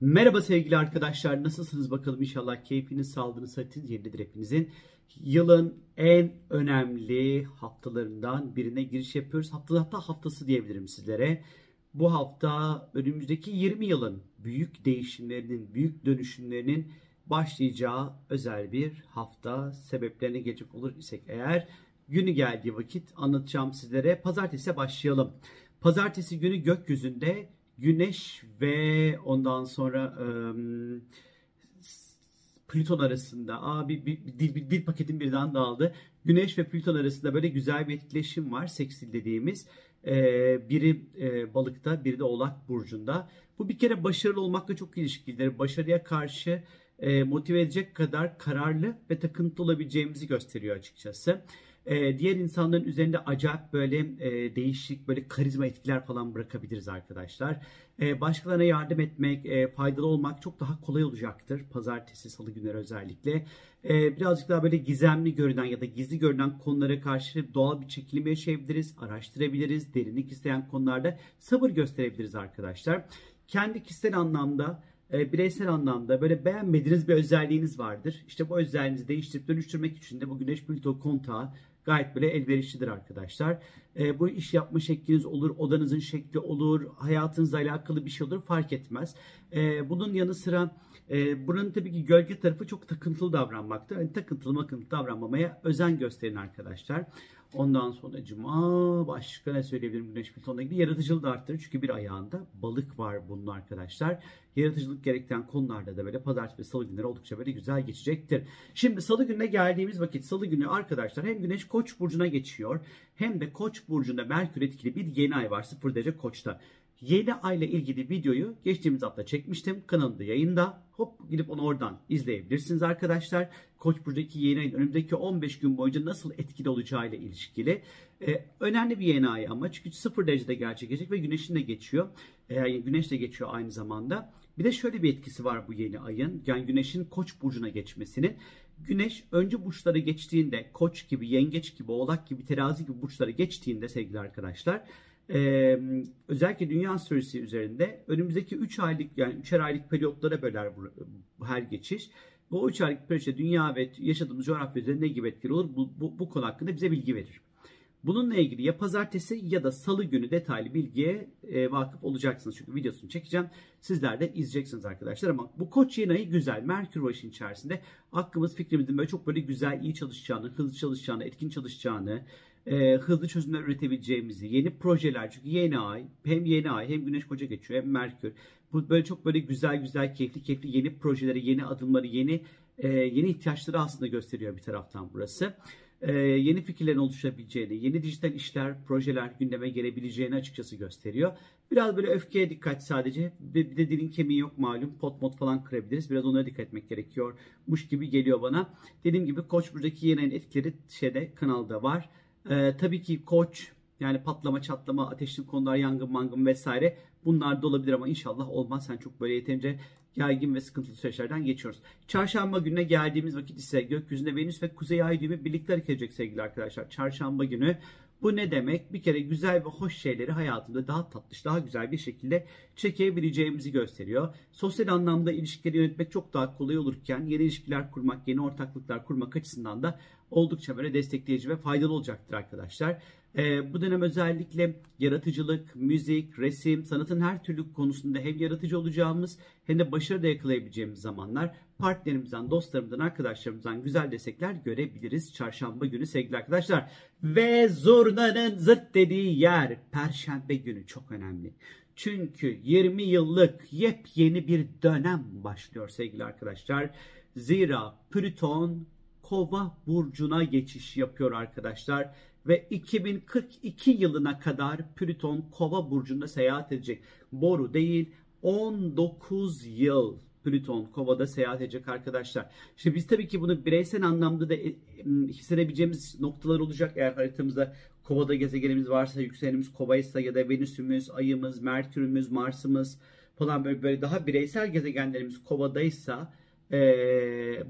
Merhaba sevgili arkadaşlar. Nasılsınız bakalım inşallah keyfiniz, sağlığınız, sıhhatiniz yerindedir hepinizin. Yılın en önemli haftalarından birine giriş yapıyoruz. Hafta hatta haftası diyebilirim sizlere. Bu hafta önümüzdeki 20 yılın büyük değişimlerinin, büyük dönüşümlerinin başlayacağı özel bir hafta. Sebeplerine gelecek olur isek eğer günü geldiği vakit anlatacağım sizlere. Pazartesi başlayalım. Pazartesi günü gökyüzünde Güneş ve ondan sonra ıı, Plüton arasında aa, bir, bir, bir, dil, bir dil paketim birden dağıldı. Güneş ve Plüton arasında böyle güzel bir etkileşim var. Seksil dediğimiz. Ee, biri e, balıkta, biri de oğlak burcunda. Bu bir kere başarılı olmakla çok ilişkilidir. Başarıya karşı e, motive edecek kadar kararlı ve takıntılı olabileceğimizi gösteriyor açıkçası e, diğer insanların üzerinde acayip böyle e, değişik böyle karizma etkiler falan bırakabiliriz arkadaşlar. E, başkalarına yardım etmek, e, faydalı olmak çok daha kolay olacaktır. Pazartesi, salı günleri özellikle. E, birazcık daha böyle gizemli görünen ya da gizli görünen konulara karşı doğal bir çekilim yaşayabiliriz, araştırabiliriz. Derinlik isteyen konularda sabır gösterebiliriz arkadaşlar. Kendi kişisel anlamda e, bireysel anlamda böyle beğenmediğiniz bir özelliğiniz vardır. İşte bu özelliğinizi değiştirip dönüştürmek için de bu Güneş Plüto kontağı gayet böyle elverişlidir arkadaşlar. E, bu iş yapma şekliniz olur, odanızın şekli olur, hayatınızla alakalı bir şey olur fark etmez. E, bunun yanı sıra e, buranın tabii ki gölge tarafı çok takıntılı davranmakta. Yani takıntılı makıntılı davranmamaya özen gösterin arkadaşlar. Ondan sonra cuma başka ne söyleyebilirim güneş plütonla ilgili yaratıcılığı da arttırır. Çünkü bir ayağında balık var bunun arkadaşlar. Yaratıcılık gerektiren konularda da böyle pazartesi ve salı günleri oldukça böyle güzel geçecektir. Şimdi salı gününe geldiğimiz vakit salı günü arkadaşlar hem güneş koç burcuna geçiyor hem de koç burcunda merkür etkili bir yeni ay var 0 derece koçta. Ay ile ilgili videoyu geçtiğimiz hafta çekmiştim. Kanalımda yayında. Hop gidip onu oradan izleyebilirsiniz arkadaşlar. Koç buradaki yeni ayın önümüzdeki 15 gün boyunca nasıl etkili olacağı ile ilişkili. Ee, önemli bir yeni ay ama çünkü 0 derecede gerçekleşecek ve güneşin de geçiyor. Ee, güneş de geçiyor aynı zamanda. Bir de şöyle bir etkisi var bu yeni ayın. Yani güneşin koç burcuna geçmesinin. Güneş önce burçları geçtiğinde koç gibi, yengeç gibi, oğlak gibi, terazi gibi burçları geçtiğinde sevgili arkadaşlar ee, özellikle dünya astrolojisi üzerinde önümüzdeki 3 aylık yani 3'er aylık periyotlara böler bu, bu her geçiş. Bu 3 aylık periyotta dünya ve yaşadığımız coğrafya üzerinde ne gibi etkili olur bu, bu, bu konu hakkında bize bilgi verir. Bununla ilgili ya pazartesi ya da salı günü detaylı bilgiye e, vakıf olacaksınız. Çünkü videosunu çekeceğim. Sizler de izleyeceksiniz arkadaşlar ama bu koç yeni ayı güzel. Merkür var işin içerisinde. Aklımız fikrimizin böyle çok böyle güzel, iyi çalışacağını, hızlı çalışacağını, etkin çalışacağını, e, hızlı çözümler üretebileceğimizi, yeni projeler çünkü yeni ay, hem yeni ay hem güneş koca geçiyor hem Merkür. Bu böyle çok böyle güzel güzel keyifli keyifli yeni projeleri, yeni adımları, yeni e, yeni ihtiyaçları aslında gösteriyor bir taraftan burası. E, yeni fikirlerin oluşabileceğini, yeni dijital işler, projeler gündeme gelebileceğini açıkçası gösteriyor. Biraz böyle öfkeye dikkat sadece. Bir de dilin kemiği yok malum. Pot mod falan kırabiliriz. Biraz onlara dikkat etmek gerekiyormuş gibi geliyor bana. Dediğim gibi Koç buradaki yeni etkileri şeyde kanalda var. Ee, tabii ki koç yani patlama, çatlama, ateşli konular, yangın, mangın vesaire bunlar da olabilir ama inşallah olmaz. Sen çok böyle yeterince yaygın ve sıkıntılı süreçlerden geçiyoruz. Çarşamba gününe geldiğimiz vakit ise gökyüzünde Venüs ve Kuzey Ay düğümü birlikte hareket edecek sevgili arkadaşlar. Çarşamba günü bu ne demek? Bir kere güzel ve hoş şeyleri hayatımda daha tatlış, daha güzel bir şekilde çekebileceğimizi gösteriyor. Sosyal anlamda ilişkileri yönetmek çok daha kolay olurken yeni ilişkiler kurmak, yeni ortaklıklar kurmak açısından da oldukça böyle destekleyici ve faydalı olacaktır arkadaşlar. Ee, bu dönem özellikle yaratıcılık, müzik, resim, sanatın her türlü konusunda hem yaratıcı olacağımız hem de başarı da yakalayabileceğimiz zamanlar partnerimizden, dostlarımızdan, arkadaşlarımızdan güzel destekler görebiliriz çarşamba günü sevgili arkadaşlar. Ve zurnanın zırt dediği yer perşembe günü çok önemli. Çünkü 20 yıllık yepyeni bir dönem başlıyor sevgili arkadaşlar. Zira Plüton Kova burcuna geçiş yapıyor arkadaşlar ve 2042 yılına kadar Plüton Kova burcunda seyahat edecek. Boru değil 19 yıl Plüton Kova'da seyahat edecek arkadaşlar. Şimdi biz tabii ki bunu bireysel anlamda da e, hissedebileceğimiz noktalar olacak. Eğer haritamızda Kova'da gezegenimiz varsa, yükselenimiz Kova'ysa ya da Venüs'ümüz, Ay'ımız, Merkür'ümüz, Mars'ımız falan böyle, böyle daha bireysel gezegenlerimiz Kova'daysa e,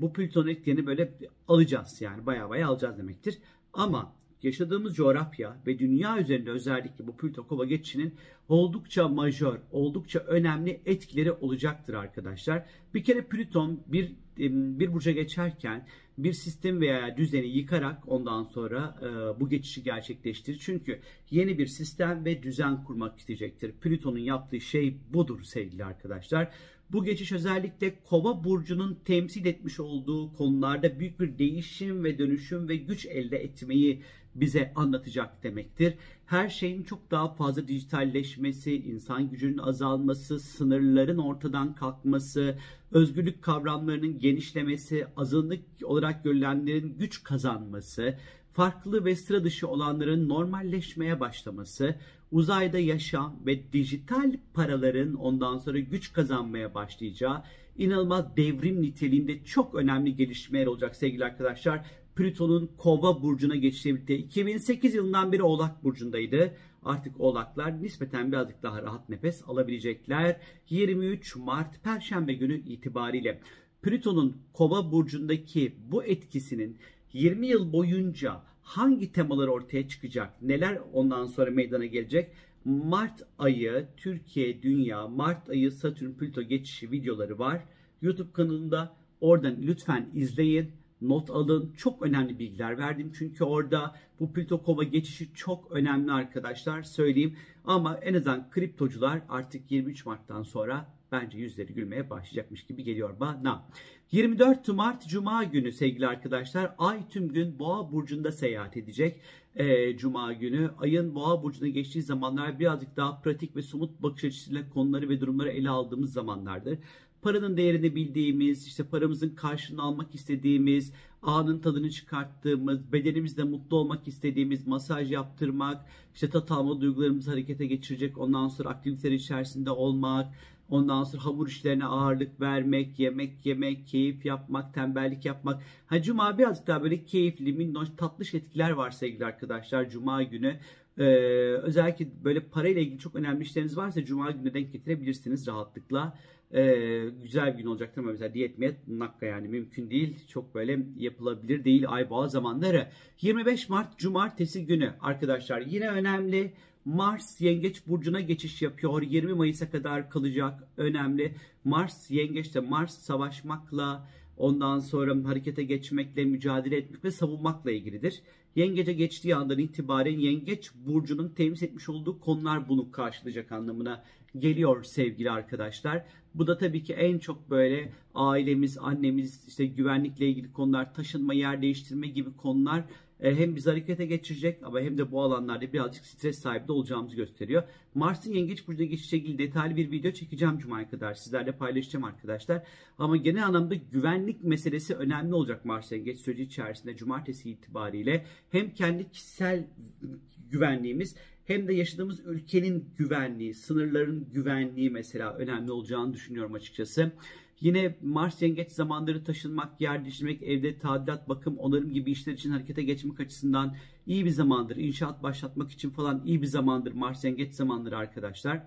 bu Plüton etkilerini böyle alacağız yani baya baya alacağız demektir. Ama yaşadığımız coğrafya ve dünya üzerinde özellikle bu Plüto Kova geçişinin oldukça majör, oldukça önemli etkileri olacaktır arkadaşlar. Bir kere Plüton bir bir burca geçerken bir sistem veya düzeni yıkarak ondan sonra e, bu geçişi gerçekleştirir. Çünkü yeni bir sistem ve düzen kurmak isteyecektir. Plüton'un yaptığı şey budur sevgili arkadaşlar. Bu geçiş özellikle Kova burcunun temsil etmiş olduğu konularda büyük bir değişim ve dönüşüm ve güç elde etmeyi bize anlatacak demektir. Her şeyin çok daha fazla dijitalleşmesi, insan gücünün azalması, sınırların ortadan kalkması, özgürlük kavramlarının genişlemesi, azınlık olarak görülenlerin güç kazanması, farklı ve sıra dışı olanların normalleşmeye başlaması, uzayda yaşam ve dijital paraların ondan sonra güç kazanmaya başlayacağı inanılmaz devrim niteliğinde çok önemli gelişmeler olacak sevgili arkadaşlar. Plüton'un Kova burcuna geçişiyle birlikte 2008 yılından beri Oğlak burcundaydı. Artık Oğlaklar nispeten birazcık daha rahat nefes alabilecekler. 23 Mart Perşembe günü itibariyle Plüton'un Kova burcundaki bu etkisinin 20 yıl boyunca hangi temalar ortaya çıkacak? Neler ondan sonra meydana gelecek? Mart ayı Türkiye, Dünya, Mart ayı Satürn, Plüto geçişi videoları var. YouTube kanalında oradan lütfen izleyin not alın. Çok önemli bilgiler verdim. Çünkü orada bu Plüto Kova geçişi çok önemli arkadaşlar söyleyeyim. Ama en azından kriptocular artık 23 Mart'tan sonra bence yüzleri gülmeye başlayacakmış gibi geliyor bana. 24 Mart Cuma günü sevgili arkadaşlar Ay tüm gün Boğa Burcu'nda seyahat edecek. Ee, Cuma günü ayın Boğa Burcu'na geçtiği zamanlar birazcık daha pratik ve somut bakış açısıyla konuları ve durumları ele aldığımız zamanlardır paranın değerini bildiğimiz, işte paramızın karşılığını almak istediğimiz, anın tadını çıkarttığımız, bedenimizde mutlu olmak istediğimiz, masaj yaptırmak, işte tat alma duygularımızı harekete geçirecek, ondan sonra aktiviteler içerisinde olmak, ondan sonra hamur işlerine ağırlık vermek, yemek yemek, keyif yapmak, tembellik yapmak. Ha Cuma birazcık daha böyle keyifli, minnoş, tatlış etkiler var sevgili arkadaşlar Cuma günü. Ee, özellikle böyle parayla ilgili çok önemli işleriniz varsa Cuma günü denk getirebilirsiniz rahatlıkla e, güzel bir gün olacaktır ama mesela diyet miyet nakka yani mümkün değil. Çok böyle yapılabilir değil ay boğa zamanları. 25 Mart Cumartesi günü arkadaşlar yine önemli. Mars Yengeç burcuna geçiş yapıyor. 20 Mayıs'a kadar kalacak. Önemli. Mars Yengeç'te Mars savaşmakla ondan sonra harekete geçmekle, mücadele etmek ve savunmakla ilgilidir. Yengece geçtiği andan itibaren Yengeç burcunun temsil etmiş olduğu konular bunu karşılayacak anlamına geliyor sevgili arkadaşlar. Bu da tabii ki en çok böyle ailemiz, annemiz, işte güvenlikle ilgili konular, taşınma, yer değiştirme gibi konular hem bizi harekete geçirecek ama hem de bu alanlarda birazcık stres sahibi de olacağımızı gösteriyor. Mars'ın Yengeç Burcu'na geçişle ilgili detaylı bir video çekeceğim Cuma'ya kadar. Sizlerle paylaşacağım arkadaşlar. Ama genel anlamda güvenlik meselesi önemli olacak Mars Yengeç süreci içerisinde Cumartesi itibariyle. Hem kendi kişisel güvenliğimiz hem de yaşadığımız ülkenin güvenliği, sınırların güvenliği mesela önemli olacağını düşünüyorum açıkçası. Yine Mars yengeç zamanları taşınmak, yer değiştirmek, evde tadilat, bakım, onarım gibi işler için harekete geçmek açısından iyi bir zamandır. İnşaat başlatmak için falan iyi bir zamandır Mars yengeç zamanları arkadaşlar.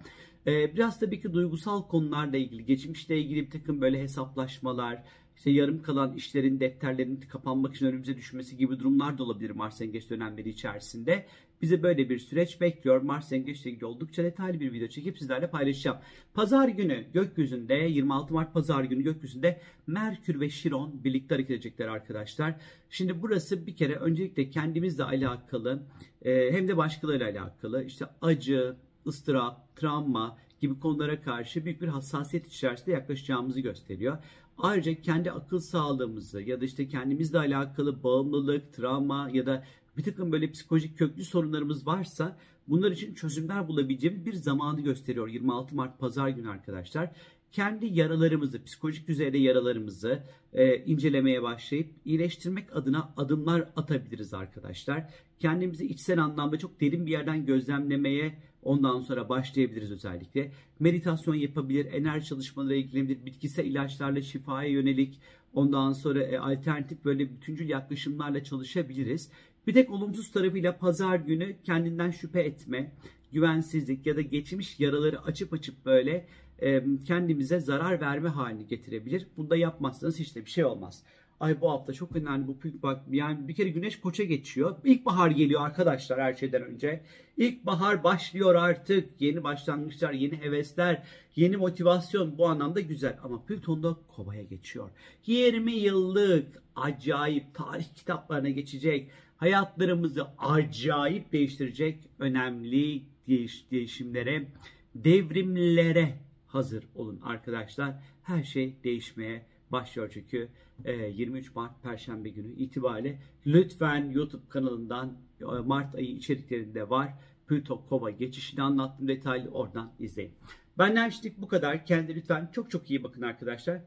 Ee, biraz tabii ki duygusal konularla ilgili, geçmişle ilgili bir takım böyle hesaplaşmalar, işte yarım kalan işlerin defterlerinin kapanmak için önümüze düşmesi gibi durumlar da olabilir Mars Yengeç dönemleri içerisinde. Bize böyle bir süreç bekliyor. Mars Yengeç ile ilgili oldukça detaylı bir video çekip sizlerle paylaşacağım. Pazar günü gökyüzünde 26 Mart Pazar günü gökyüzünde Merkür ve Şiron birlikte hareket edecekler arkadaşlar. Şimdi burası bir kere öncelikle kendimizle alakalı e, hem de başkalarıyla alakalı işte acı, ıstırap, travma gibi konulara karşı büyük bir hassasiyet içerisinde yaklaşacağımızı gösteriyor. Ayrıca kendi akıl sağlığımızı ya da işte kendimizle alakalı bağımlılık, travma ya da bir takım böyle psikolojik köklü sorunlarımız varsa bunlar için çözümler bulabileceğimiz bir zamanı gösteriyor 26 Mart Pazar günü arkadaşlar. Kendi yaralarımızı, psikolojik düzeyde yaralarımızı e, incelemeye başlayıp iyileştirmek adına adımlar atabiliriz arkadaşlar. Kendimizi içsel anlamda çok derin bir yerden gözlemlemeye Ondan sonra başlayabiliriz özellikle. Meditasyon yapabilir, enerji çalışmaları ilgilenebilir, bitkisel ilaçlarla şifaya yönelik, ondan sonra e, alternatif böyle bütüncül yaklaşımlarla çalışabiliriz. Bir tek olumsuz tarafıyla pazar günü kendinden şüphe etme, güvensizlik ya da geçmiş yaraları açıp açıp böyle e, kendimize zarar verme halini getirebilir. Bunda yapmazsanız hiç de bir şey olmaz. Ay bu hafta çok önemli bu Plüto bak yani bir kere güneş koça geçiyor. İlkbahar geliyor arkadaşlar her şeyden önce. İlkbahar başlıyor artık. Yeni başlangıçlar, yeni hevesler, yeni motivasyon bu anlamda güzel. Ama Plüton da kovaya geçiyor. 20 yıllık acayip tarih kitaplarına geçecek. Hayatlarımızı acayip değiştirecek önemli değiş, değişimlere, devrimlere hazır olun arkadaşlar. Her şey değişmeye başlıyor çünkü 23 Mart Perşembe günü itibariyle lütfen YouTube kanalından Mart ayı içeriklerinde var. Plüto Kova geçişini anlattım detaylı oradan izleyin. Benden şimdilik bu kadar. Kendi lütfen çok çok iyi bakın arkadaşlar.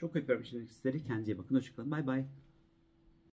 Çok öpüyorum şimdi sizleri. Kendinize iyi bakın. Hoşçakalın. Bay bay.